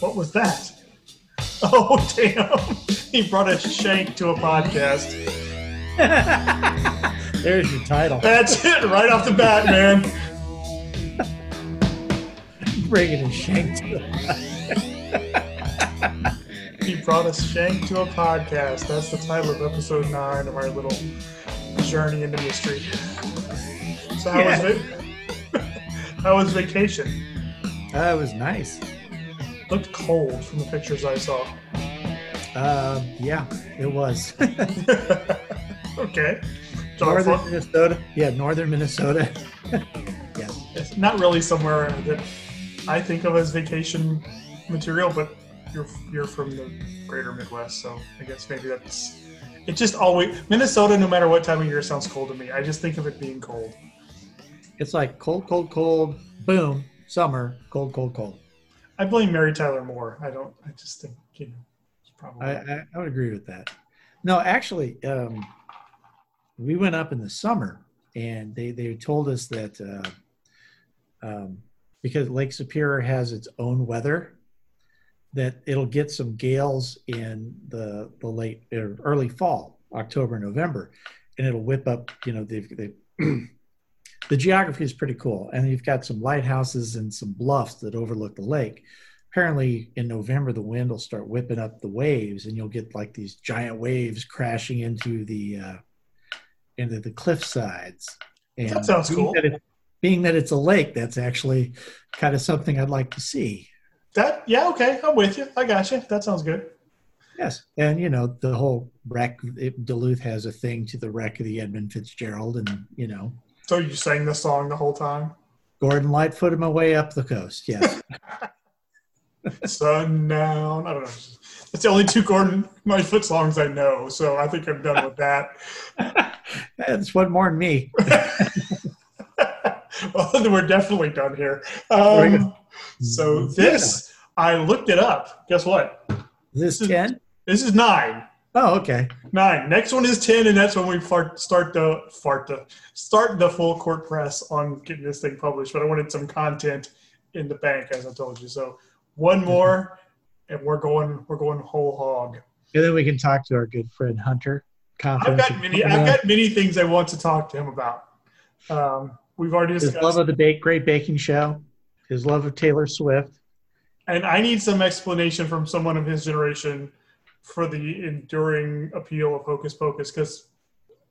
What was that? Oh, damn. He brought a shank to a podcast. There's your title. That's it, right off the bat, man. Bringing a shank to He brought a shank to a podcast. That's the title of episode nine of our little journey into mystery. So, how was it? How was vacation? Uh, that was nice. Looked cold from the pictures I saw. Uh, yeah, it was. okay. northern Minnesota. Yeah, northern Minnesota. yeah. It's not really somewhere that I think of as vacation material, but you're you're from the greater Midwest, so I guess maybe that's it. Just always Minnesota, no matter what time of year, sounds cold to me. I just think of it being cold. It's like cold, cold, cold, boom, summer, cold, cold, cold. I blame Mary Tyler Moore. I don't. I just think you know. Probably I, I, would agree with that. No, actually, um, we went up in the summer, and they they told us that uh, um, because Lake Superior has its own weather, that it'll get some gales in the the late or early fall, October, November, and it'll whip up. You know, they've they. the geography is pretty cool, and you've got some lighthouses and some bluffs that overlook the lake apparently in November the wind will start whipping up the waves and you'll get like these giant waves crashing into the uh, into the cliff sides. And That sounds being cool. That it, being that it's a lake, that's actually kind of something I'd like to see. that. Yeah, okay, I'm with you. I got you. That sounds good. Yes, and you know the whole wreck. It, Duluth has a thing to the wreck of the Edmund Fitzgerald, and you know So you sang the song the whole time. Gordon Lightfoot on my way up the coast. Yes, Sundown. I don't know. That's the only two Gordon Lightfoot songs I know. So I think I'm done with that. that's one more than me. well, then we're definitely done here. Um, so this, I looked it up. Guess what? this is ten? This is nine. Oh, okay. Nine. Next one is ten, and that's when we fart, start the fart the start the full court press on getting this thing published. But I wanted some content in the bank, as I told you. So one more, and we're going we're going whole hog. And then we can talk to our good friend Hunter. I've got many. I've got many things I want to talk to him about. Um, we've already discussed his love of the bake, great baking show, his love of Taylor Swift. and I need some explanation from someone of his generation for the enduring appeal of Hocus Pocus because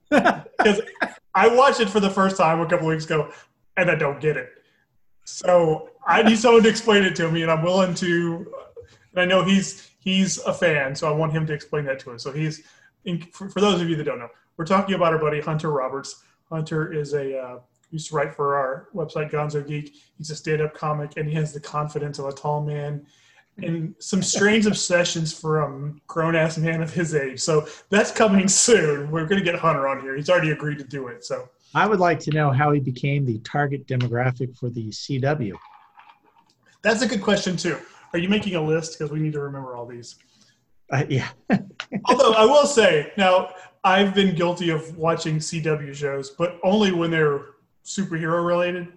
because I watched it for the first time a couple weeks ago and I don't get it. So I need someone to explain it to me, and I'm willing to. And I know he's he's a fan, so I want him to explain that to us. So he's for, for those of you that don't know, we're talking about our buddy Hunter Roberts. Hunter is a uh, used to write for our website Gonzo Geek. He's a stand-up comic, and he has the confidence of a tall man and some strange obsessions from a grown-ass man of his age. So that's coming soon. We're going to get Hunter on here. He's already agreed to do it. So I would like to know how he became the target demographic for the CW. that's a good question too. Are you making a list? Because we need to remember all these. Uh, yeah, Although I will say, now I've been guilty of watching CW shows, but only when they're superhero related.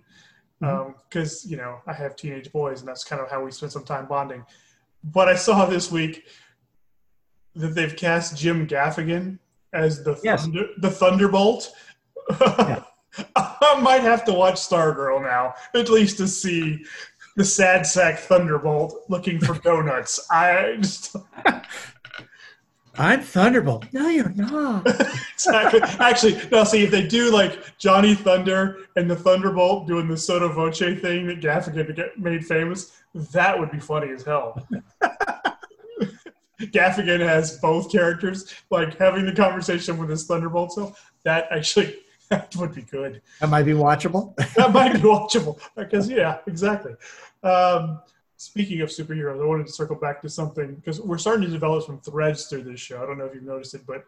Mm-hmm. Um, because you know I have teenage boys, and that's kind of how we spend some time bonding. But I saw this week that they've cast Jim Gaffigan as the Yes. thunder, the Thunderbolt. I might have to watch Stargirl now, at least to see the sad sack Thunderbolt looking for donuts. I just I'm Thunderbolt. No, you're not. exactly. Actually, now see if they do like Johnny Thunder and the Thunderbolt doing the Soto Voce thing that Gaffigan get made famous, that would be funny as hell. Gaffigan has both characters, like having the conversation with his Thunderbolt self. That actually that would be good. That might be watchable. That might be watchable because yeah, exactly. Um, speaking of superheroes, I wanted to circle back to something because we're starting to develop some threads through this show. I don't know if you've noticed it, but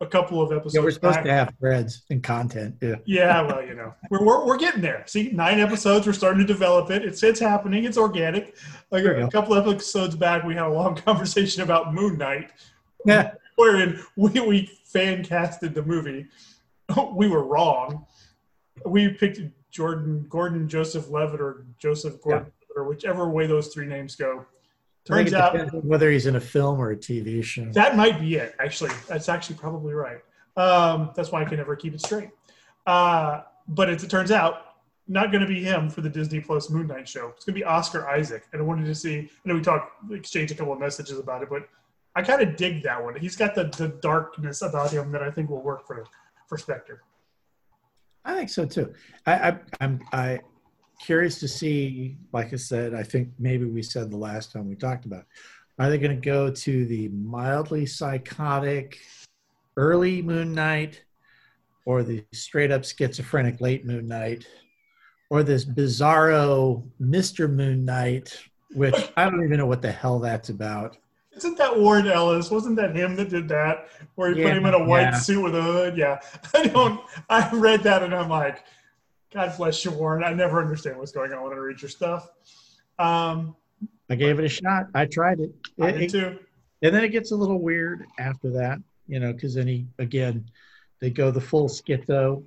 a couple of episodes. Yeah, we're supposed back- to have threads and content. Yeah. yeah, well, you know, we're, we're, we're getting there. See, nine episodes, we're starting to develop it. It's it's happening. It's organic. Like a couple episodes back, we had a long conversation about Moon Knight, Yeah. wherein we, we fan casted the movie. We were wrong. We picked Jordan Gordon Joseph Levitt or Joseph Gordon or whichever way those three names go. Turns out whether he's in a film or a TV show. that might be it. Actually, that's actually probably right. Um, that's why I can never keep it straight. Uh, but it turns out, not going to be him for the Disney Plus Moon Knight show. It's going to be Oscar Isaac, and I wanted to see. I know we talked, exchanged a couple of messages about it, but I kind of dig that one. He's got the, the darkness about him that I think will work for for Spector. I think so too. I, I I'm I curious to see. Like I said, I think maybe we said the last time we talked about. it. Are they going to go to the mildly psychotic early Moon Knight, or the straight up schizophrenic late Moon Knight, or this bizarro Mister Moon Knight, which I don't even know what the hell that's about. Isn't that Warren Ellis? Wasn't that him that did that? Where he Yeah, put him in a white yeah. suit with a hood? Yeah. I don't, I read that and I'm like, God bless you, Warren. I never understand what's going on when I read your stuff. Um, I gave it a shot. I tried it. I It- did it- too. and then it gets a little weird after that, you know, because then he again they go the full schizo,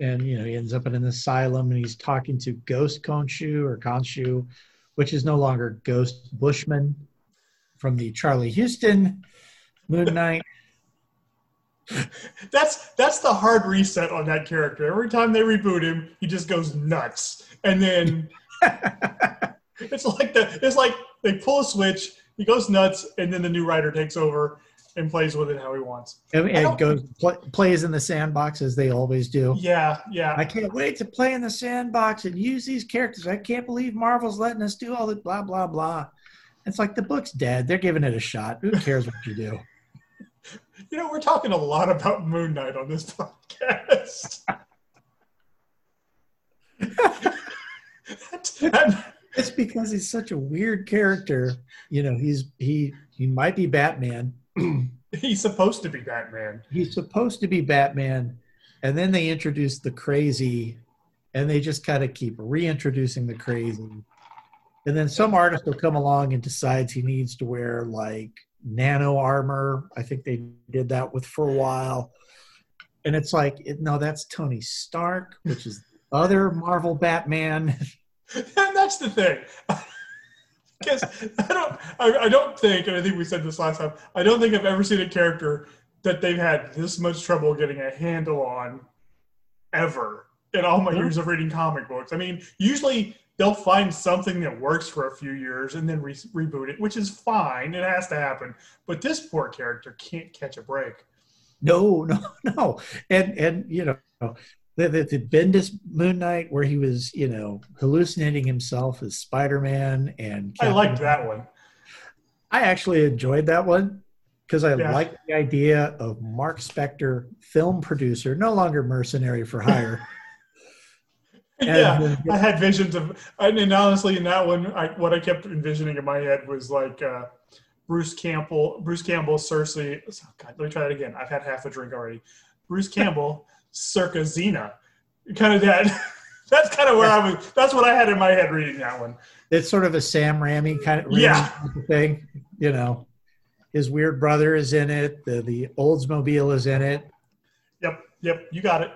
and you know he ends up in an asylum and he's talking to Ghost Khonshu or Khonshu, which is no longer Ghost Bushman from the Charlie Huston Moon Knight. That's that's the hard reset on that character. Every time they reboot him, he just goes nuts. And then it's like the it's like they pull a switch, he goes nuts, and then the new writer takes over and plays with it how he wants. and, and goes pl- plays in the sandbox as they always do. Yeah, yeah. I can't wait to play in the sandbox and use these characters. I can't believe Marvel's letting us do all the blah blah blah. It's like the book's dead. They're giving it a shot. Who cares what you do? You know, we're talking a lot about Moon Knight on this podcast. It's because he's such a weird character. You know, he's he he might be Batman. he's supposed to be Batman. He's supposed to be Batman, and then they introduce the crazy, and they just kind of keep reintroducing the crazy. And then some artist will come along and decides he needs to wear like nano armor. I think they did that with for a while. And it's like, it, no, that's Tony Stark, which is the other Marvel Batman. And that's the thing. Because I don't, I, I don't think, and I think we said this last time. I don't think I've ever seen a character that they've had this much trouble getting a handle on, ever in all my years of reading comic books. I mean, usually they'll find something that works for a few years and then re- reboot it, which is fine. It has to happen. But this poor character can't catch a break. No, no, no. And and you know, the, the, the Bendis Moon Knight where he was, you know, hallucinating himself as Spider-Man and I Captain liked that one. I actually enjoyed that one because I Yeah. like the idea of Mark Spector, film producer, no longer mercenary for hire. yeah, uh, I had visions of, and, and honestly, in that one, I, what I kept envisioning in my head was like uh, Bruce Campbell, Bruce Campbell, Cersei. Oh God, let me try that again. I've had half a drink already. Bruce Campbell, circa Xena, kind of that. That's kind of where I was. That's what I had in my head reading that one. it's sort of a Sam Raimi kind of Yeah. thing. You know, his weird brother is in it. The the Oldsmobile is in it. Yep, yep, you got it.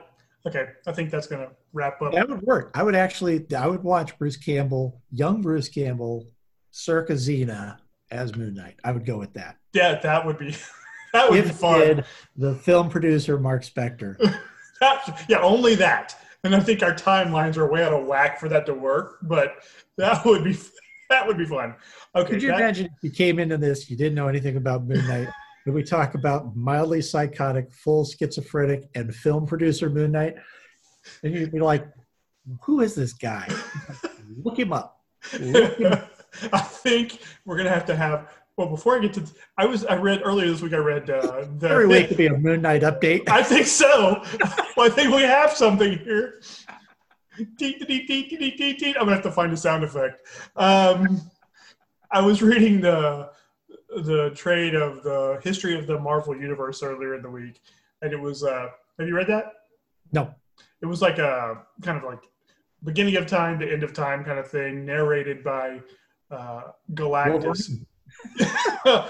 Okay, I think that's gonna wrap up. That would work. I would actually. I would watch Bruce Campbell, young Bruce Campbell, circa Xena as Moon Knight. I would go with that. Yeah, that would be that would be If fun. did the film producer Mark Spector. That, yeah, only that. And I think our timelines are way out of whack for that to work, but that would be that would be fun. Okay, Could you that- imagine if you came into this, you didn't know anything about Moon Knight, we talk about mildly psychotic, full schizophrenic, and film producer Moon Knight, and you'd be like, "Who is this guy? Look him up." Look him up. I think we're gonna have to have. Well, before I get to, I was I read earlier this week. I read uh, the. Every week could be a Moon Knight update. I think so. well, I think we have something here. Deet, deet, deet. I'm gonna have to find a sound effect. Um, I was reading the the trade of the history of the Marvel universe earlier in the week, and it was. Uh, have you read that? No, It was like a kind of like beginning of time to end of time kind of thing, narrated by uh, Galactus.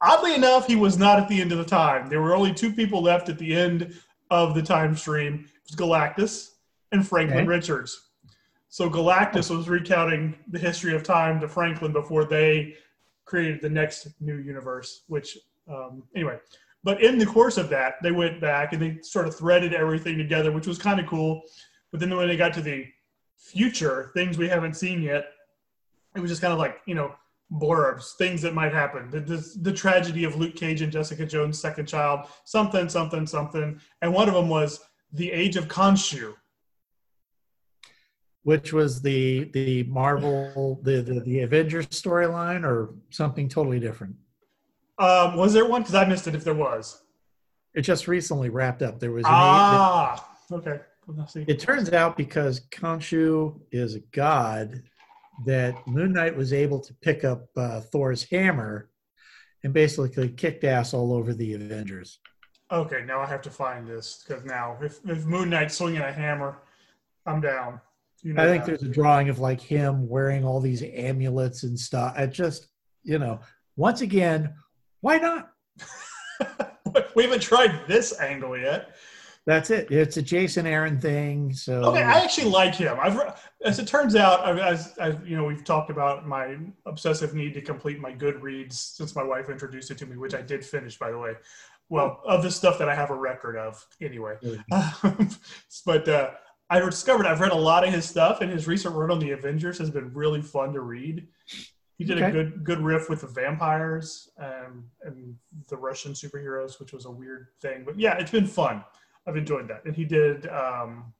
Oddly enough, he was not at the end of the time. There were only two people left at the end of the time stream. It was Galactus and Franklin Okay. Richards. So Galactus was recounting the history of time to Franklin before they created the next new universe. Which um, anyway, but in the course of that, they went back and they sort of threaded everything together, which was kind of cool. But then when they got to the future, things we haven't seen yet, it was just kind of like you know blurbs, things that might happen. The, the, the, tragedy of Luke Cage and Jessica Jones' second child, something, something, something. And one of them was the age of Khonshu. Which was the the Marvel the the, the Avengers storyline or something totally different? Um, was there one? Because I missed it. If there was, it just recently wrapped up. There was ah okay. It turns out because Khonshu is a god, that Moon Knight was able to pick up uh, Thor's hammer and basically kicked ass all over the Avengers. Okay, now I have to find this because now if, if Moon Knight's swinging a hammer, I'm down. You know I think there's a drawing of like him wearing all these amulets and stuff. I just, you know, once again, why not? we haven't tried this angle yet. That's it. It's a Jason Aaron thing. So okay, I actually like him. I've, as it turns out, as, as you know, we've talked about my obsessive need to complete my Goodreads since my wife introduced it to me, which I did finish, by the way. Well, of the stuff that I have a record of, anyway. but uh, I discovered I've read a lot of his stuff, and his recent run on the Avengers has been really fun to read. He did okay. a good good riff with the vampires um, and the Russian superheroes, which was a weird thing. But yeah, it's been fun. I've enjoyed that. And he did um,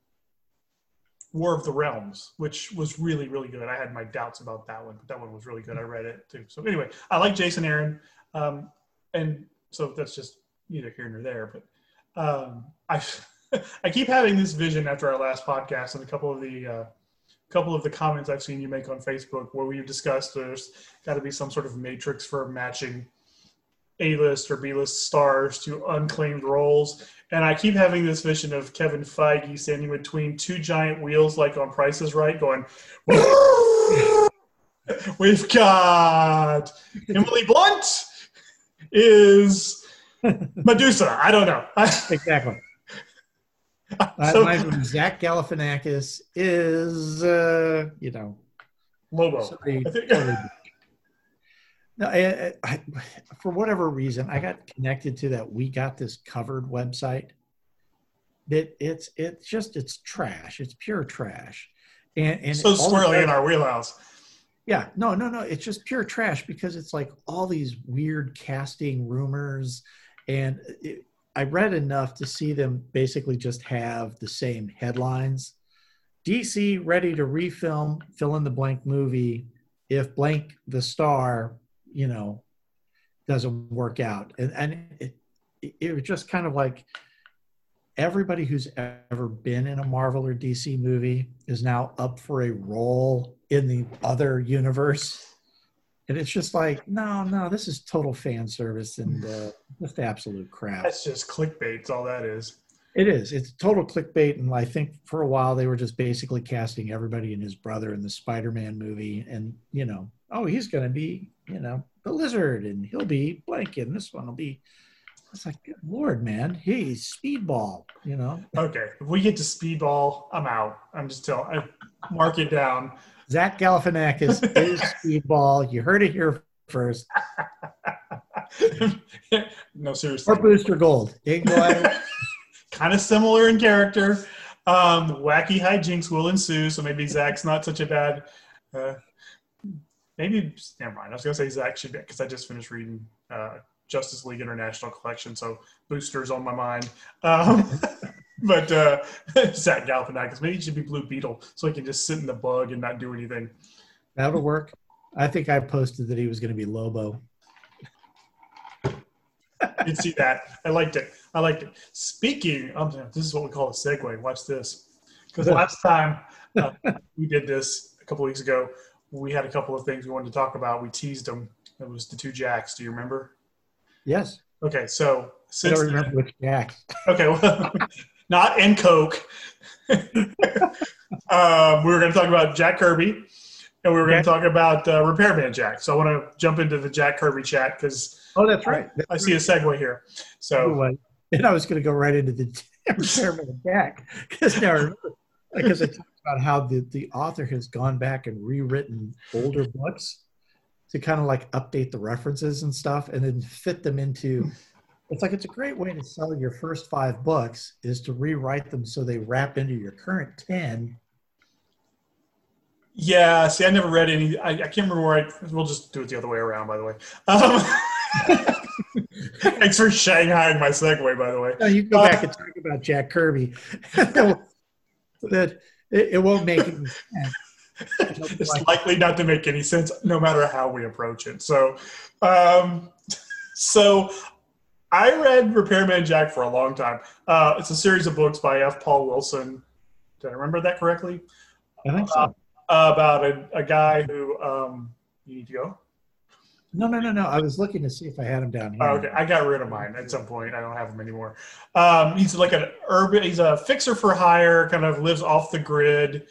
War of the Realms, which was really, really good. I had my doubts about that one, but that one was really good. I read it too. So anyway, I like Jason Aaron. Um, and so that's just neither here nor there, but um, I, I keep having this vision after our last podcast and a couple of the, uh, couple of the comments I've seen you make on Facebook where we've discussed there's got to be some sort of matrix for matching a-list or B-list stars to unclaimed roles. And I keep having this vision of Kevin Feige standing between two giant wheels, like on Price is Right, going, We've got Emily Blunt is Medusa. I don't know. exactly. So, uh, Zach Galifianakis is, uh, you know, Lobo. Somebody, no, I, I, for whatever reason, I got connected to that. We got this covered website. That it's it's just it's trash. It's pure trash. And, and so squarely in our wheelhouse. Yeah, no, no, no. It's just pure trash because it's like all these weird casting rumors, and it, I read enough to see them basically just have the same headlines. DC ready to refilm fill in the blank movie if blank the star you know doesn't work out and and it, it was just kind of like everybody who's ever been in a marvel or dc movie is now up for a role in the other universe and it's just like no no this is total fan service and uh, just absolute crap that's just clickbait all that is it is it's total clickbait and i think for a while they were just basically casting everybody and his brother in the spider-man movie and you know oh he's going to be you know, the lizard, and he'll be blank, and this one will be. It's like, good lord, man, he's speedball, you know. Okay, if we get to speedball, I'm out. I'm just telling. I mark it down. Zach Galifianakis is speedball. You heard it here first. no, seriously. Or Booster Gold. kind of similar in character. Um, wacky hijinks will ensue, so maybe Zach's not such a bad uh, maybe never mind. I was gonna say Zach should because I just finished reading uh, Justice League International Collection, so Booster's on my mind. Um, but uh, Zach Galifianakis, maybe he should be Blue Beetle, so he can just sit in the bug and not do anything. That'll work. I think I posted that he was going to be Lobo. You'd see that. I liked it. I liked it. Speaking, um, this is what we call a segue. Watch this. Because last time uh, we did this a couple weeks ago, we had a couple of things we wanted to talk about. We teased them. It was the two jacks. Do you remember? Yes. Okay, so since I don't remember then, which jack. Okay, well, not in Coke. um, we were going to talk about Jack Kirby, and we were going to talk about uh, Repairman Jack. So I want to jump into the Jack Kirby chat because oh, that's right. That's I, I see a segue here. So and I was going to go right into the Repairman Jack because now because it talks about how the, the author has gone back and rewritten older books to kind of like update the references and stuff and then fit them into it's like it's a great way to sell your first five books is to rewrite them so they wrap into your current 10 Yeah, see, I never read any. I, I can't remember where I. We'll just do it the other way around, by the way. Um, thanks for shanghaiing my segue, by the way. No, you can go Uh, back and talk about Jack Kirby. that it, it won't make any sense. It's likely not to make any sense, no matter how we approach it. So, um, so I read Repairman Jack for a long time. Uh, it's a series of books by F. Paul Wilson. Did I remember that correctly? I think so. about a, a guy who um, you need to go. No, no, no, no. I was looking to see if I had him down here. Oh, okay, I got rid of mine at some point. I don't have him anymore. Um, he's like an urban. He's a fixer for hire. Kind of lives off the grid.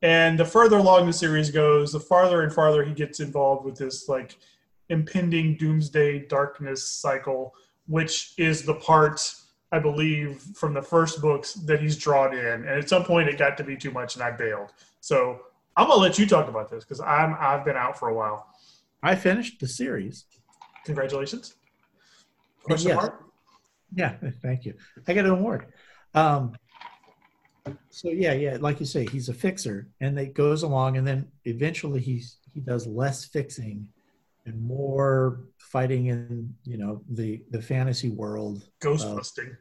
And the further along the series goes, the farther and farther he gets involved with this like impending doomsday darkness cycle, which is the part I believe from the first books that he's drawn in. And at some point, it got to be too much, and I bailed. So I'm gonna let you talk about this because I'm I've been out for a while. I finished the series. Congratulations. Question Yes. mark. Yeah, thank you. I got an award. Um, so yeah, yeah, like you say, he's a fixer, and it goes along, and then eventually he's he does less fixing and more fighting in you know the the fantasy world Ghost Uh, busting.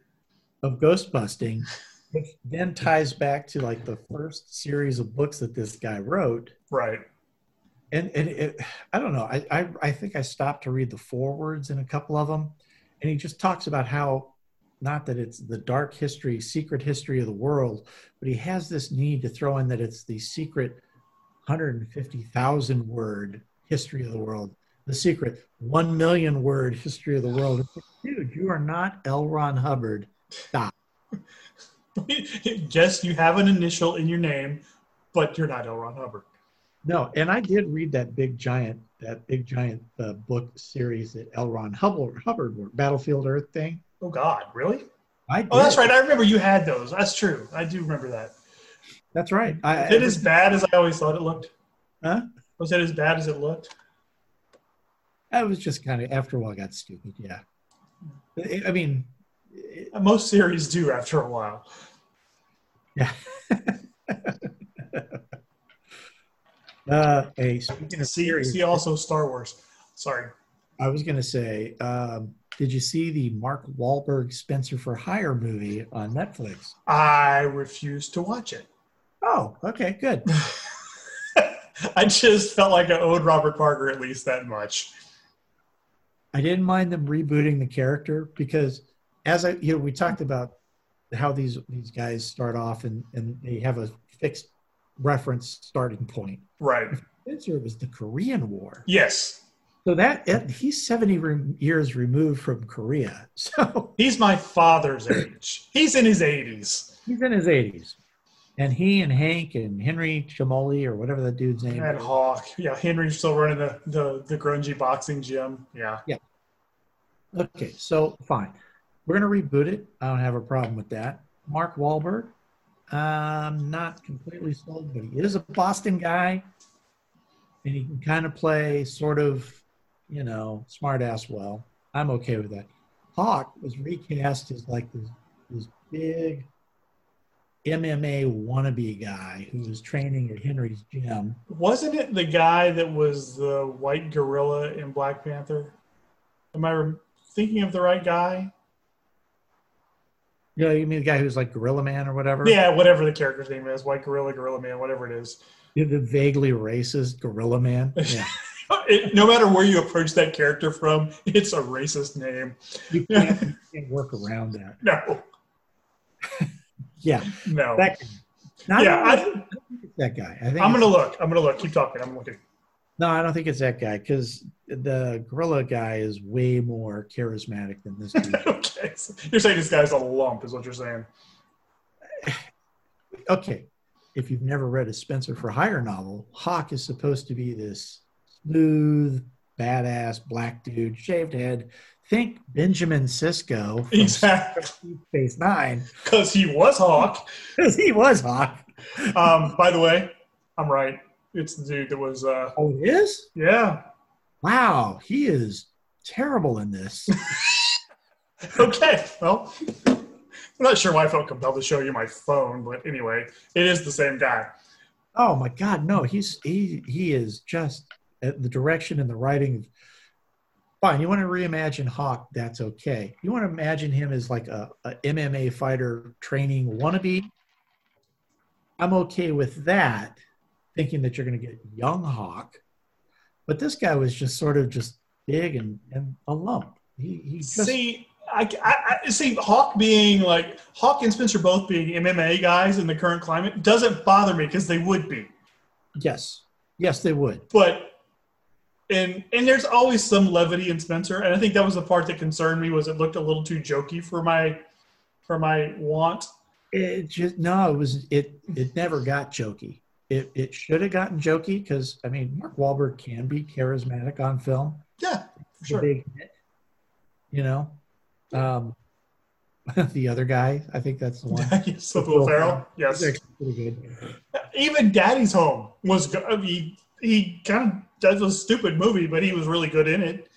of ghost busting, which then ties back to like the first series of books that this guy wrote. Right. and and it, I don't know. I, I I think I stopped to read the forewords in a couple of them, and he just talks about how not that it's the dark history, secret history of the world, but he has this need to throw in that it's the secret 150,000 word history of the world, the secret 1 million word history of the world. Dude, you are not L. Ron Hubbard. Stop. Just you have an initial in your name, but you're not L. Ron Hubbard. No, and I did read that big giant, that big giant uh, book series that L. Ron Hubbard, Hubbard Battlefield Earth thing. Oh God, really? I did. Oh, that's right. I remember you had those. That's true. I do remember that. That's right. I, it as bad as I always thought it looked? Huh? Was it as bad as it looked? I was just kind of after a while got stupid. Yeah. I mean, it- Most series do after a while. yeah. uh, hey, speaking of See, series, see also Star Wars. Sorry. I was going to say, um, did you see the Mark Wahlberg Spenser for Hire movie on Netflix? I refuse to watch it. Oh, okay, good. I just felt like I owed Robert Parker at least that much. I didn't mind them rebooting the character because, as I, you know, we talked about how these these guys start off and and they have a fixed reference starting point. Right. Spenser was the Korean War, Yes. so that it- he's seventy re- years removed from Korea, so He's my father's age. He's in his 80s. he's in his eighties, and he and Hank and Henry Chamoli or whatever that dude's name. And. Hawk. Yeah, Henry's still running the, the, the grungy boxing gym. Yeah. Yeah. Okay, so fine. We're going to reboot it. I don't have a problem with that. Mark Wahlberg, I'm not completely sold, but he is a Boston guy. And he can kind of play sort of, you know, smart ass well. I'm okay with that. Hawk was recast as like this, this big MMA wannabe guy who was training at Henry's gym. Wasn't it the guy that was the white gorilla in Black Panther? Am I thinking of the right guy? You know, you mean the guy who's like Gorilla Man or whatever? Yeah, whatever the character's name is, white gorilla, gorilla man, whatever it is. The vaguely racist Gorilla Man. Yeah. It, no matter where you approach that character from, it's a racist name. You can't, you can't work around that. No, Yeah, no. that. Yeah, I that guy. I think I'm gonna look. I'm gonna look. Keep talking. I'm looking. No, I don't think it's that guy because the gorilla guy is way more charismatic than this dude. okay, so you're saying this guy's a lump, is what you're saying? okay, if you've never read a Spenser for Hire novel, Hawk is supposed to be this smooth, badass black dude, shaved head. Think Benjamin Sisko from Exactly, Space Nine, because he was Hawk. because he was Hawk. Um, by the way, I'm right. It's the dude that was. Uh, Oh, it is? yeah. Wow, he is terrible in this. Okay. Well, I'm not sure why I felt compelled to show you my phone, but anyway, it is the same guy. Oh my God, no, he's he he is just uh, the direction and the writing. Fine, you want to reimagine Hawk? That's okay. You want to imagine him as like a, a MMA fighter training wannabe? I'm okay with that, thinking that you're going to get young Hawk. But this guy was just sort of just big and, and a lump. He he just See, I, I, I see Hawk being like Hawk and Spenser both being MMA guys in the current climate doesn't bother me because they would be. yes, yes they would. But and and there's always some levity in Spenser, and I think that was the part that concerned me was it looked a little too jokey for my for my want. It just no, it was it. It never got jokey. It it should have gotten jokey because I mean Mark Wahlberg can be charismatic on film. Yeah, for sure. big hit, you know. Um, the other guy, I think that's the one. yes, with Will Ferrell. Yes. Pretty good. Even Daddy's Home was good. I mean, he kind of does a stupid movie, but he was really good in it.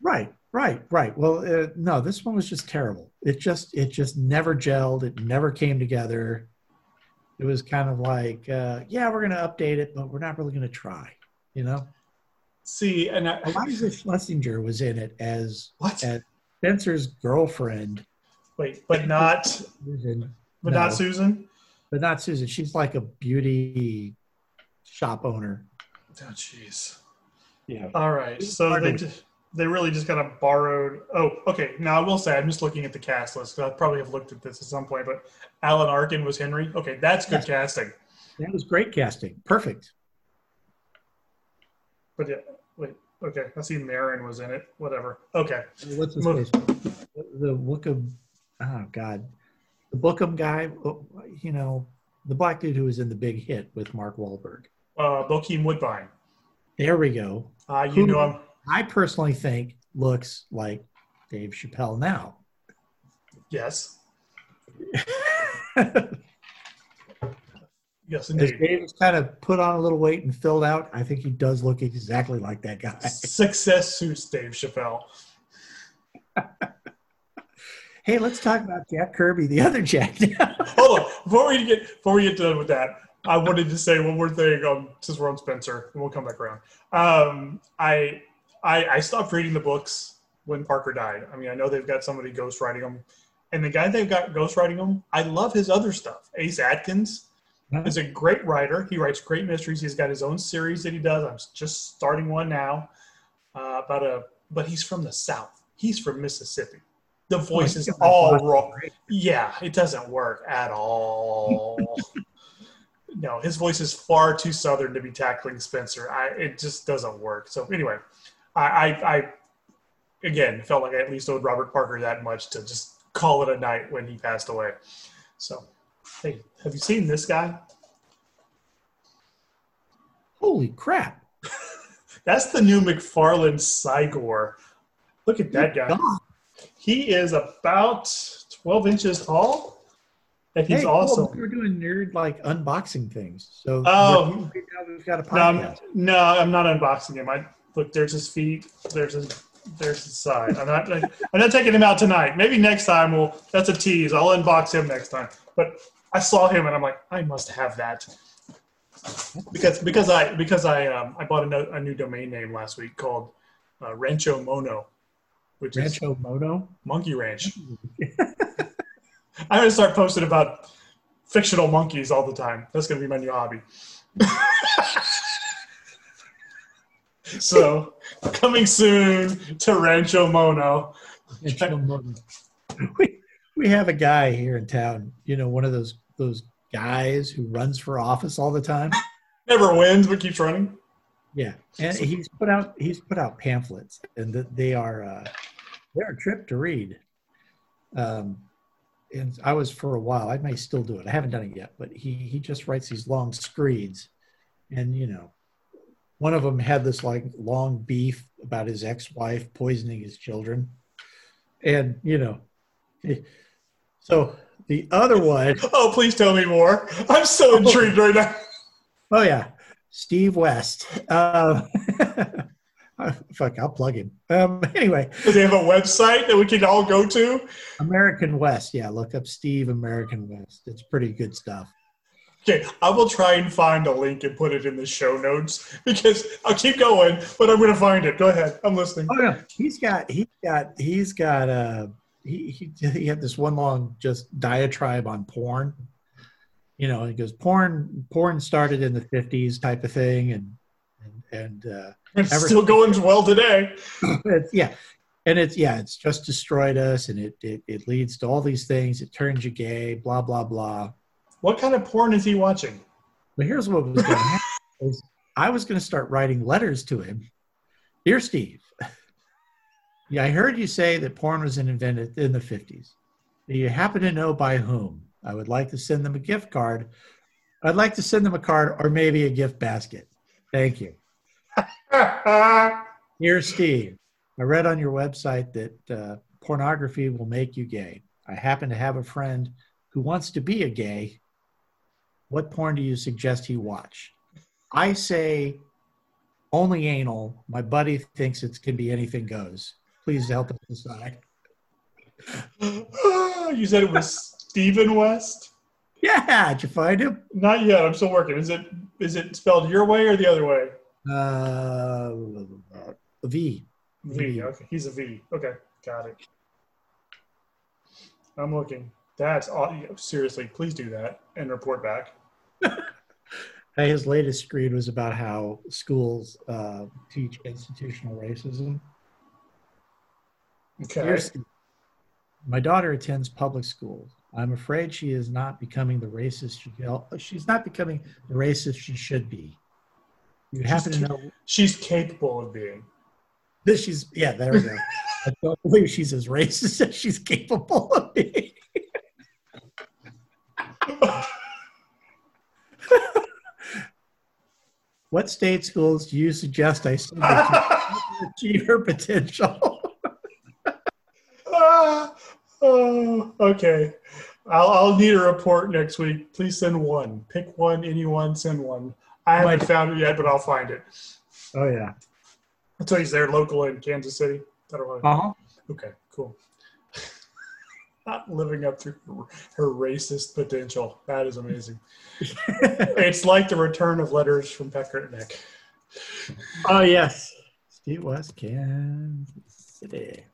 Right, right, right. Well, uh, no, this one was just terrible. It just it just never gelled. It never came together. It was kind of like, uh, yeah, we're going to update it, but we're not really going to try. You know. See, and I, Iliza Shlesinger was in it as what? as Spenser's girlfriend, Wait, but not, Susan, but No. not Susan. but not Susan. She's like a beauty shop owner. Oh, jeez. Yeah. All right. So they just, they really just kind of borrowed. Oh, okay. Now I will say I'm just looking at the cast list. I probably have looked at this at some point, but Alan Arkin was Henry. Okay, that's good Yes. casting. That was great casting. Perfect. But yeah, wait. Okay, I see Maron was in it. Whatever. Okay. What's his Move. face? The Wookham. Oh God, the Bookham guy. oh, You know, the black dude who was in the Big Hit with Mark Wahlberg. Uh, Bokeem Woodbine. There we go. Uh, you Who- know him. I personally think looks like Dave Chappelle now. Yes. Yes, indeed. Dave has kind of put on a little weight and filled out, I think he does look exactly like that guy. Success suits Dave Chappelle. Hey, let's talk about Jack Kirby, the other Jack. Hold on. Before we get before we get done with that, I wanted to say one more thing. Um, since we're on Spenser, and we'll come back around. Um, I, I I stopped reading the books when Parker died. I mean, I know they've got somebody ghostwriting them, and the guy they've got ghostwriting them, I love his other stuff. Ace Atkins is a great writer. He writes great mysteries. He's got his own series that he does. I'm just starting one now uh, about a, but he's from the South. He's from Mississippi. The voice is all wrong. Yeah, it doesn't work at all. no, his voice is far too southern to be tackling Spenser. I it just doesn't work. So anyway, I I, I again felt like I at least owed Robert Parker that much to just call it a night when he passed away. So hey, have you seen this guy? Holy crap. That's the new McFarlane Cy-Gor. Look at that guy. God. He is about 12 inches tall. And he's Hey, oh, awesome. cool. We're doing nerd like unboxing things. So Oh. right now we've got a No, I'm, podcast. no, I'm not unboxing him. I look. There's his feet. There's his. There's his side. I'm not. I'm not taking him out tonight. Maybe next time we'll. That's a tease. I'll unbox him next time. But I saw him and I'm like, I must have that. Because because I because I um I bought a, no, a new domain name last week called uh, Rancho Mono, which is Rancho Mono. Monkey Ranch. I'm gonna start posting about fictional monkeys all the time. That's gonna be my new hobby. so, coming soon to Rancho Mono. Rancho Mono. We, we have a guy here in town, you know, one of those those guys who runs for office all the time. Never wins, but keeps running. Yeah, and he's put out he's put out pamphlets, and th- they are uh, they're a trip to read. Um, and I was for a while. I may still do it. I haven't done it yet, but he he just writes these long screeds, and you know, one of them had this like long beef about his ex-wife poisoning his children, and you know, so the other one, Oh, please tell me more. I'm so intrigued right now. oh yeah, Steve West. Um, fuck, I'll plug him. Um, anyway, Does he have a website that we can all go to? American West. Yeah, look up Steve American West. It's pretty good stuff. Okay, I will try and find a link and put it in the show notes because I'll keep going, but I'm going to find it. Go ahead. I'm listening. Oh yeah, he's got he's got he's got uh he he he had this one long just diatribe on porn. You know, he goes porn porn started in the fifties type of thing, and and and uh, It's still going well today. yeah, and it's yeah, it's just destroyed us, and it, it it leads to all these things. It turns you gay, blah blah blah. What kind of porn is he watching? But here's what was going to happen: is I was going to start writing letters to him. Dear Steve, yeah, I heard you say that porn was invented in the 50s. Do you happen to know by whom? I would like to send them a gift card. I'd like to send them a card or maybe a gift basket. Thank you. Dear Steve, I read on your website that uh, pornography will make you gay. I happen to have a friend who wants to be a gay. What porn do you suggest he watch? I say only anal. My buddy thinks it can be anything goes. Please help us decide. you said it was Steven West? Yeah, did you find him? Not yet. I'm still working. Is it is it spelled your way or the other way? Uh, V. V. Okay, he's a V. Okay, got it. I'm looking. That's all. Seriously, please do that and report back. His latest screed was about how schools uh, teach institutional racism. Okay. My daughter attends public schools. I'm afraid she is not becoming the racist she she's not becoming the racist she should be. You happen to She's- know She's capable of being. that she's yeah, there we go. I don't believe she's as racist as she's capable of being. What state schools do you suggest I send her to achieve her potential? Ah, oh, okay. I'll, I'll need a report next week. Please send one. Pick one, anyone, send one. I haven't Might- found it yet, but I'll find it. Oh yeah. I'll tell you, he's there local in Kansas City. I don't know. Uh huh. Okay, cool. Not living up to her, racist potential. That is amazing. it's like the return of letters from Pecker Nick. Oh yes, Steve West, Kansas City.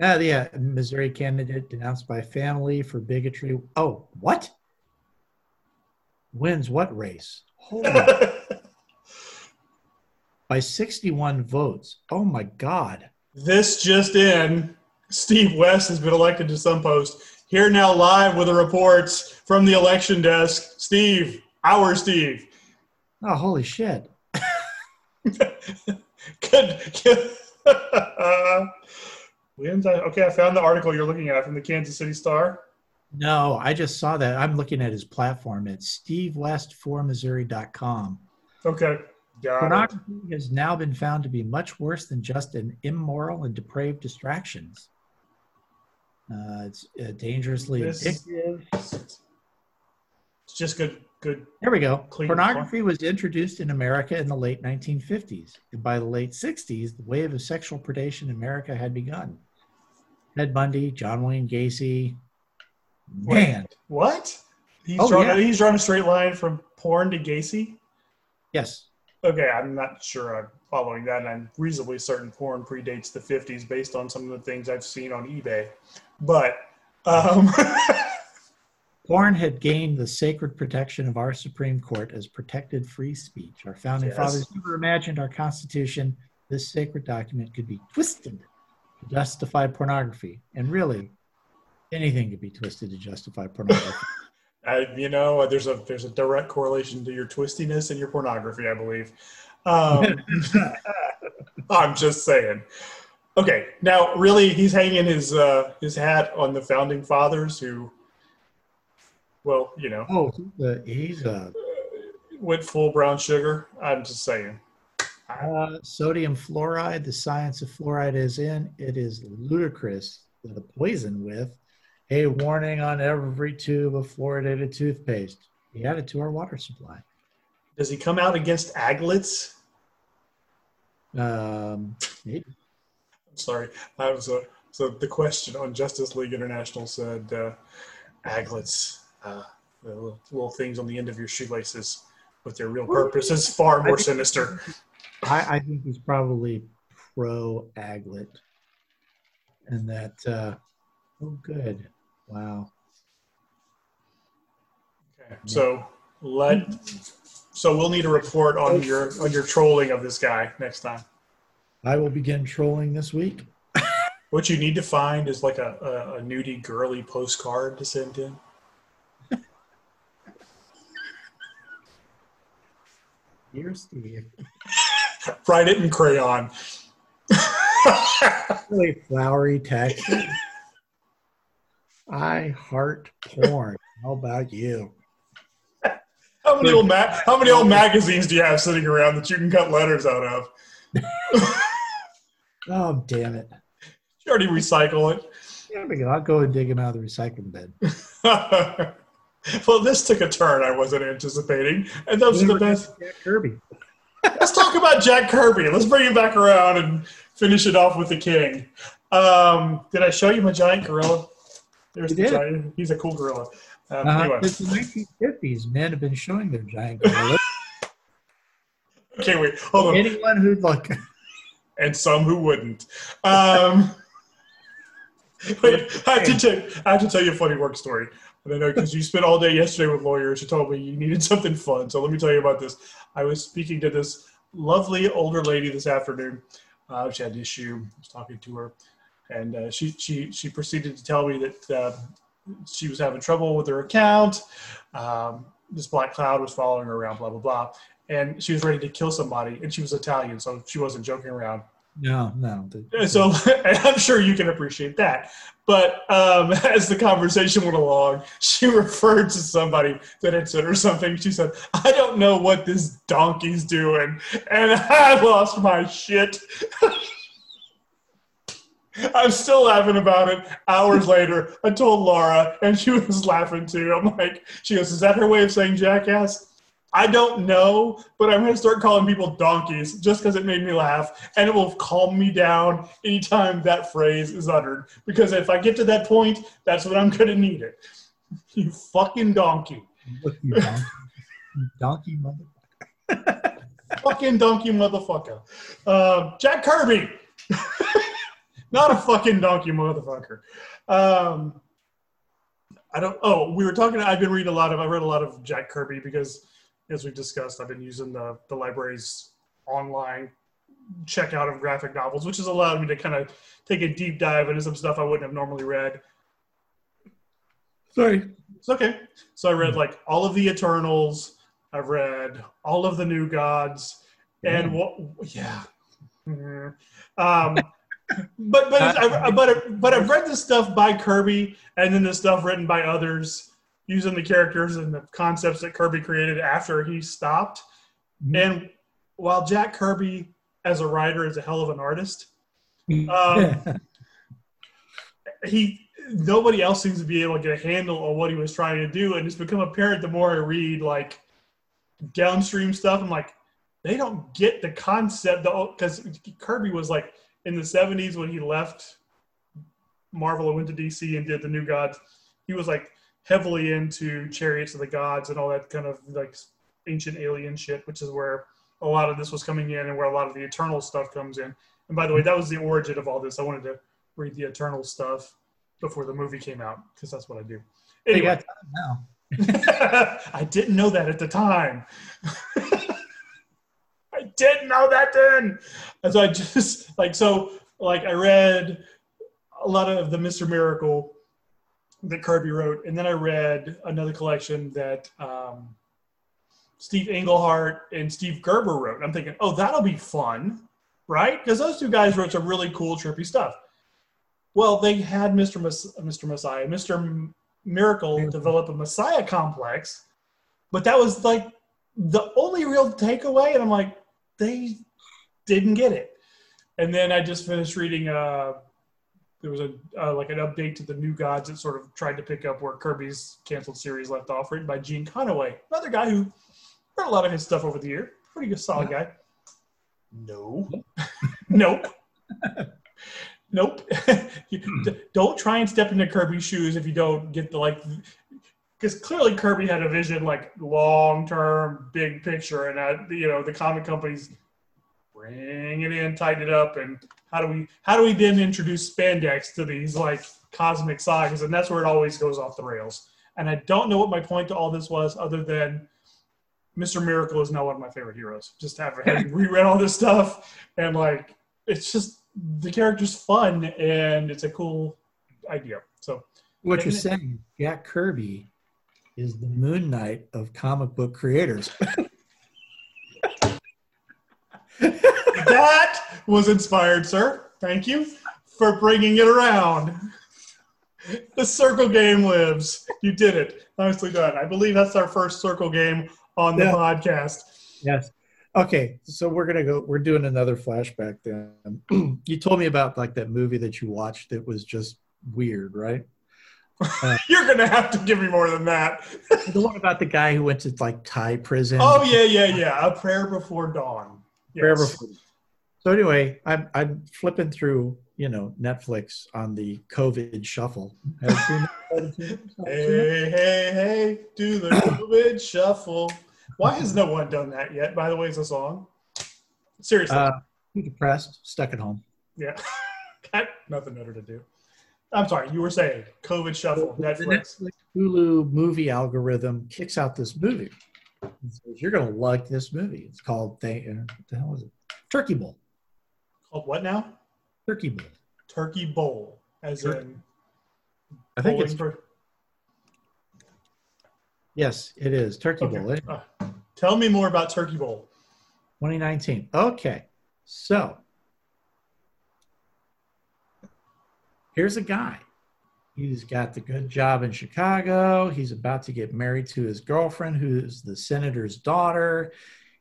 Ah, yeah, Missouri candidate denounced by family for bigotry. Oh, what? Wins what race? Holy, by 61 votes. Oh my God. this just in Steve West has been elected to some post. Here now, live with the reports from the election desk. Steve, our Steve. Oh, holy shit. Good. good. I- Okay, I found the article you're looking at from the Kansas City Star. No, I just saw that. I'm looking at his platform. It's stevewest4missouri.com. Okay, got it. Pornography has now been found to be much worse than just an immoral and depraved distractions. Uh, it's uh, dangerously This- addictive. It's just good. Good. There we go. Pornography was introduced in America in the late 1950s. And by the late 60s, the wave of sexual predation in America had begun. Ted Bundy, John Wayne Gacy. Man, What? He's Oh, drawn. yeah. He's drawn a straight line from porn to Gacy. yes. Okay, I'm not sure I'm following that, and I'm reasonably certain porn predates the 50s based on some of the things I've seen on eBay. But um, Porn had gained the sacred protection of our Supreme Court as protected free speech. Our founding Yes. fathers never imagined our Constitution, this sacred document, could be twisted to justify pornography. And really, anything could be twisted to justify pornography. I, you know, there's a there's a direct correlation to your twistiness and your pornography, I believe. Um, I'm just saying. Okay, now really, he's hanging his uh, his hat on the founding fathers who, well, you know, oh, he's a, he's went full brown sugar. I'm just saying. uh, sodium fluoride. The science of fluoride is in. It is ludicrous the poison with a warning on every tube of fluoridated toothpaste. He added to our water supply. Does he come out against aglets? Um, I'm sorry. I was a, so the question on Justice League International said uh, aglets, uh, the little, little things on the end of your shoelaces, but their real purpose is far more sinister. I, I think he's probably pro aglet, and that. Uh, oh, good. Wow. Okay, so let so we'll need a report on your on your trolling of this guy next time. I will begin trolling this week. What you need to find is like a, a, a nudie girly postcard to send in. Dear Steve. Write it in crayon. really flowery text. I heart porn. How about you? How many old ma- how many old magazines do you have sitting around that you can cut letters out of? Oh, damn it. You already recycle it. Yeah, but I'll go and dig him out of the recycling bin. well, this took a turn I wasn't anticipating, and those are the best. Jack Kirby. Let's talk about Jack Kirby. Let's bring him back around and finish it off with the king. Um, did I show you my giant gorilla? There's You the did. giant. He's a cool gorilla. Um, Uh, anyway, Since the 1950s, men have been showing their giant gorillas. okay, wait, hold on. Anyone who'd like, and some who wouldn't. Um, wait, I have, to tell, I have to tell you a funny work story. I know because you spent all day yesterday with lawyers. You told me you needed something fun. So let me tell you about this. I was speaking to this lovely older lady this afternoon. Uh, she had an issue. I was talking to her. And uh, she, she, she proceeded to tell me that uh, she was having trouble with her account. Um, this black cloud was following her around, blah, blah, blah. And she was ready to kill somebody. And she was Italian, so she wasn't joking around. no, no. so and I'm sure you can appreciate that. But um, as the conversation went along, she referred to somebody that had said her something. She said, I don't know what this donkey's doing. And I lost my shit. I'm still laughing about it hours later. I told Laura, and she was laughing too. I'm like, she goes, Is that her way of saying jackass? I don't know, but I'm going to start calling people donkeys just because it made me laugh, and it will calm me down anytime that phrase is uttered. Because if I get to that point, that's when I'm going to need it. You fucking donkey. You donkey, you donkey mother. fucking donkey motherfucker. Uh, Jack Kirby. Not a fucking donkey motherfucker. Um, I don't. Oh, we were talking. I've been reading a lot of. I read a lot of Jack Kirby because, as we've discussed, I've been using the the library's online checkout of graphic novels, which has allowed me to kind of take a deep dive into some stuff I wouldn't have normally read. Sorry. It's okay. So I read like all of the Eternals. I've read all of the New Gods, and what? Yeah. Mhm. Um, but but I, but but I've read this stuff by Kirby, and then the stuff written by others using the characters and the concepts that Kirby created after he stopped. Mhm. And while Jack Kirby as a writer is a hell of an artist, Um, he nobody else seems to be able to get a handle on what he was trying to do and it's become apparent the more i read like downstream stuff i'm like they don't get the concept because kirby was like in the 70s when he left marvel and went to dc and did the new gods he was like heavily into chariots of the gods and all that kind of like ancient alien shit which is where a lot of this was coming in and where a lot of the eternal stuff comes in and by the way that was the origin of all this i wanted to read the eternal stuff before the movie came out because that's what I do. Anyway, now. I didn't know that at the time. I didn't know that then. And so I just like so like I read a lot of the Mr. Miracle that Kirby wrote, and then I read another collection that um, Steve Englehart and Steve Gerber wrote. I'm thinking, oh, that'll be fun, right? Because those two guys wrote some really cool, trippy stuff. Well, they had Mr. Mr. Messiah, Mr. M- Miracle develop a Messiah complex, but that was like the only real takeaway. And I'm like, they didn't get it. And then I just finished reading uh, there was a uh, like an update to the New Gods that sort of tried to pick up where Kirby's canceled series left off, written by Gerry Conway, another guy who read a lot of his stuff over the year. Pretty good, solid guy. No, nope, nope. Don't try and step into Kirby's shoes if you don't get the like, because clearly Kirby had a vision like long term, big picture, and uh, you know the comic companies bring it in, tighten it up, and how do we how do we then introduce spandex to these like cosmic sagas? And that's where it always goes off the rails. And I don't know what my point to all this was, other than Mr. Miracle is now one of my favorite heroes. Just having reread all this stuff, and like it's just the character's fun and it's a cool idea. So What you're it- saying, Jack Kirby is the Moon Knight of comic book creators. that was inspired, sir. Thank you for bringing it around. The circle game lives. You did it. Nicely done. I believe that's our first circle game on the Yeah. podcast. yes. Okay, so we're gonna go. We're doing another flashback. Then you told me about like that movie that you watched that was just weird, right? Uh, You're gonna have to give me more than that. The one about the guy who went to like Thai prison. Oh yeah, yeah, yeah. A prayer before dawn. Yes. Prayer Before- So anyway, I'm I'm flipping through, you know, Netflix on the COVID shuffle. Have you seen? Hey, hey, hey, do the COVID shuffle. Why has no one done that yet? By the way, is a song. Seriously. Uh, I'm depressed, stuck at home. yeah. Got nothing better to do. I'm sorry, you were saying COVID shuffle, The Netflix. Netflix Hulu movie algorithm kicks out this movie. says, You're gonna like this movie. It's called Th- uh, what the hell is it? Turkey Bowl. Called what now? Turkey Bowl. Turkey Bowl, as Tur- in I think it's for. yes, it is Turkey Okay. Bowl. eh? Uh, tell me more about Turkey Bowl. 2019. Okay, so here's a guy. He's got the good job in Chicago. He's about to get married to his girlfriend, who's the senator's daughter.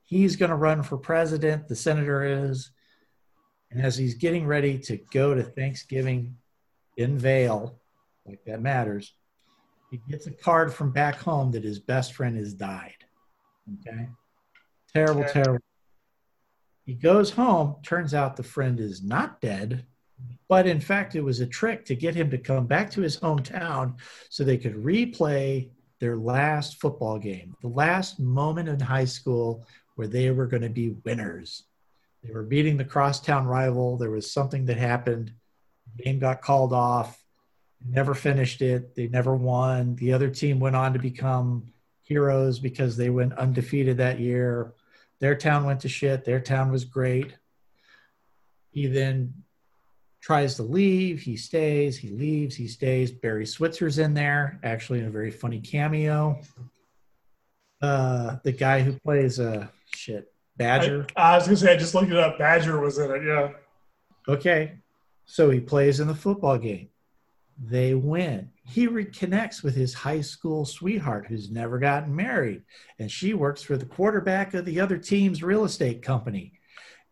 He's going to run for president. The senator is. And as he's getting ready to go to Thanksgiving in Vail, like that matters, he gets a card from back home that his best friend has died. Okay. Terrible, Okay. terrible. He goes home. Turns out the friend is not dead, but in fact, it was a trick to get him to come back to his hometown so they could replay their last football game, the last moment in high school where they were going to be winners. They were beating the crosstown rival. There was something that happened. The game got called off. Never finished it. They never won. The other team went on to become heroes because they went undefeated that year. Their town went to shit. Their town was great. He then tries to leave. He stays. He leaves. He stays. Barry Switzer's in there, actually in a very funny cameo. Uh, the guy who plays uh shit Badger. I, I was gonna say I just looked it up. Badger was in it. Yeah. Okay. So he plays in the football game. They win. He reconnects with his high school sweetheart who's never gotten married. And she works for the quarterback of the other team's real estate company.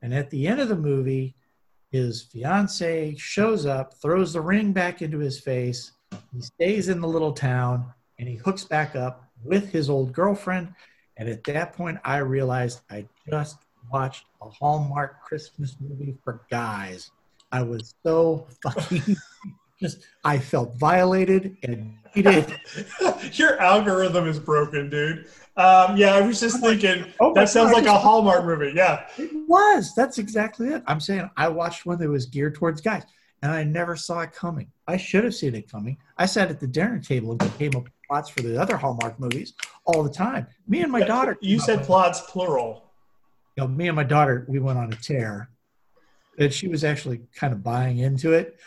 And at the end of the movie, his fiance shows up, throws the ring back into his face. He stays in the little town and he hooks back up with his old girlfriend. And at that point, I realized I just watched a Hallmark Christmas movie for guys. I was so fucking just, I felt violated and cheated. Your algorithm is broken, dude. Um, yeah, I was just thinking Oh that sounds God, like a Hallmark movie. Yeah. It was. That's exactly it. I'm saying I watched one that was geared towards guys, and I never saw it coming. I should have seen it coming. I sat at the dinner table and came up plots for the other Hallmark movies all the time. Me and my daughter. You said plots plural. you know, me and my daughter, we went on a tear, and she was actually kind of buying into it.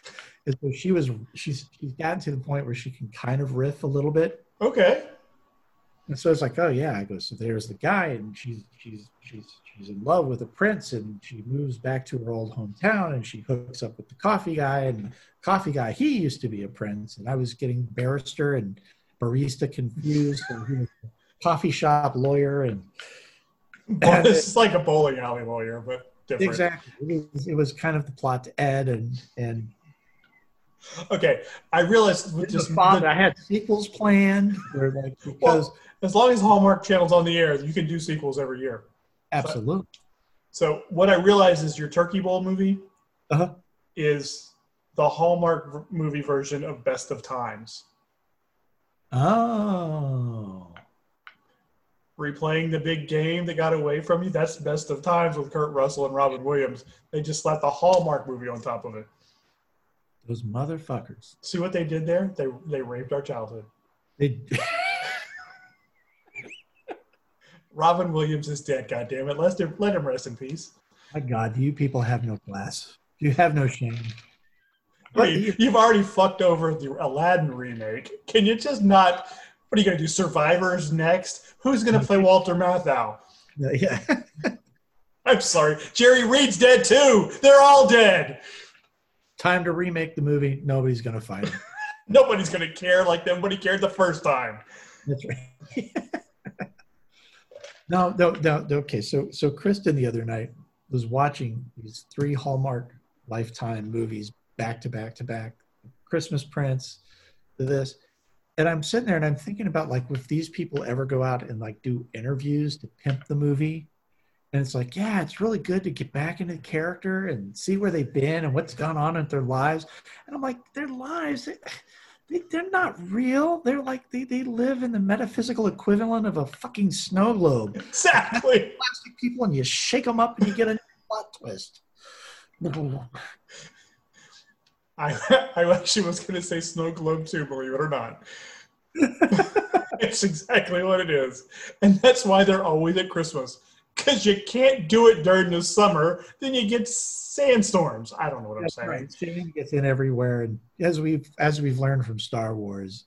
And so she was, she's, she's gotten to the point where she can kind of riff a little bit. Okay. And so it's like, oh yeah, I go, so there's the guy, and she's she's she's she's in love with a prince, and she moves back to her old hometown, and she hooks up with the coffee guy, and the coffee guy he used to be a prince, and I was getting barrister and barista confused, and he was a coffee shop lawyer, and Well, it's like a bowling alley lawyer, but different. exactly, it was, it was kind of the plot to Ed, and and Okay, I realized with just a the- I had sequels planned. Where like because well, as long as Hallmark Channel's on the air, you can do sequels every year. absolutely. So what I realized is your Turkey Bowl movie Uh-huh. is the Hallmark movie version of Best of Times, Oh, replaying the big game that got away from you. That's the Best of Times with Kurt Russell and Robin Williams. They just slapped the Hallmark movie on top of it. those motherfuckers. See what they did there? They they raped our childhood. They Robin Williams is dead. God damn it! Let him let him rest in peace. my God, you people have no class. You have no shame. But Hey, you've already fucked over the Aladdin remake. Can you just not? What are you gonna do? Survivors next? Who's gonna play Walter Matthau? yeah. I'm sorry, Jerry Reed's dead too. They're all dead. Time to remake the movie. Nobody's gonna find it. Nobody's gonna care like nobody cared the first time. That's right. no, no, no. Okay, so so Kristen the other night was watching these three Hallmark Lifetime movies back to back to back, Christmas Prince, to this, and I'm sitting there and I'm thinking about like if these people ever go out and like do interviews to pimp the movie. And it's like, yeah, it's really good to get back into the character and see where they've been and what's gone on in their lives. And I'm like, their lives, they, they're not real. They're like, they, they live in the metaphysical equivalent of a fucking snow globe. Exactly. Plastic people, and you shake them up and you get a plot twist. I I actually was gonna say Snow Globe too, believe it or not. it's exactly what it is, and that's why they're always at Christmas. Because you can't do it during the summer, then you get sandstorms. I don't know what I'm saying. right. Sand gets in everywhere, and as we've as we've learned from Star Wars,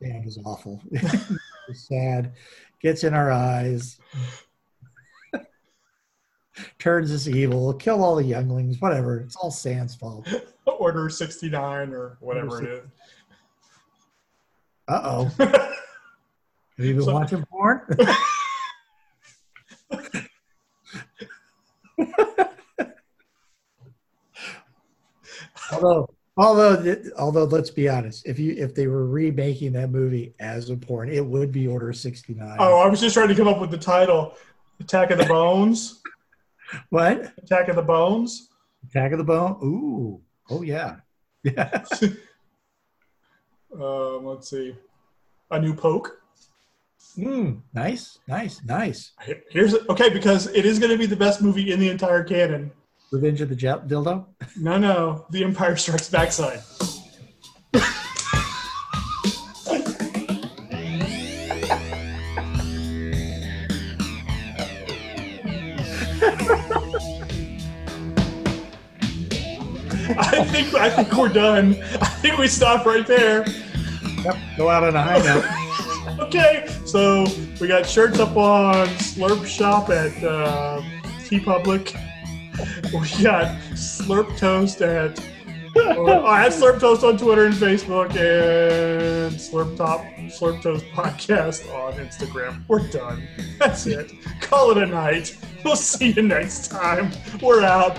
sand is awful. it's sad, gets in our eyes, turns us evil, kill all the younglings, whatever. It's all sand's fault. Order 69 or whatever it is. Uh oh. Have you been So- watching porn? although, although, although, let's be honest. If you if they were remaking that movie as a porn, it would be Order sixty nine. Oh, I was just trying to come up with the title Attack of the Bones. What? Attack of the Bones. Attack of the Bone. Ooh. Oh yeah. Yeah. Um, let's see. A new poke. Mm, nice. Nice. Nice. Here's okay because it is going to be the best movie in the entire canon. Revenge of the Jet Dildo. No, no, The Empire Strikes Back think I think we're done. I think we stop right there. Yep. Go out on a high note. Okay, so we got shirts up on Slurp Shop at uh, TeePublic. We got Slurp Toast at oh, I had Slurp Toast on Twitter and Facebook and Slurp Top Slurp Toast podcast on Instagram. We're done. That's it. Call it a night. We'll see you next time. We're out.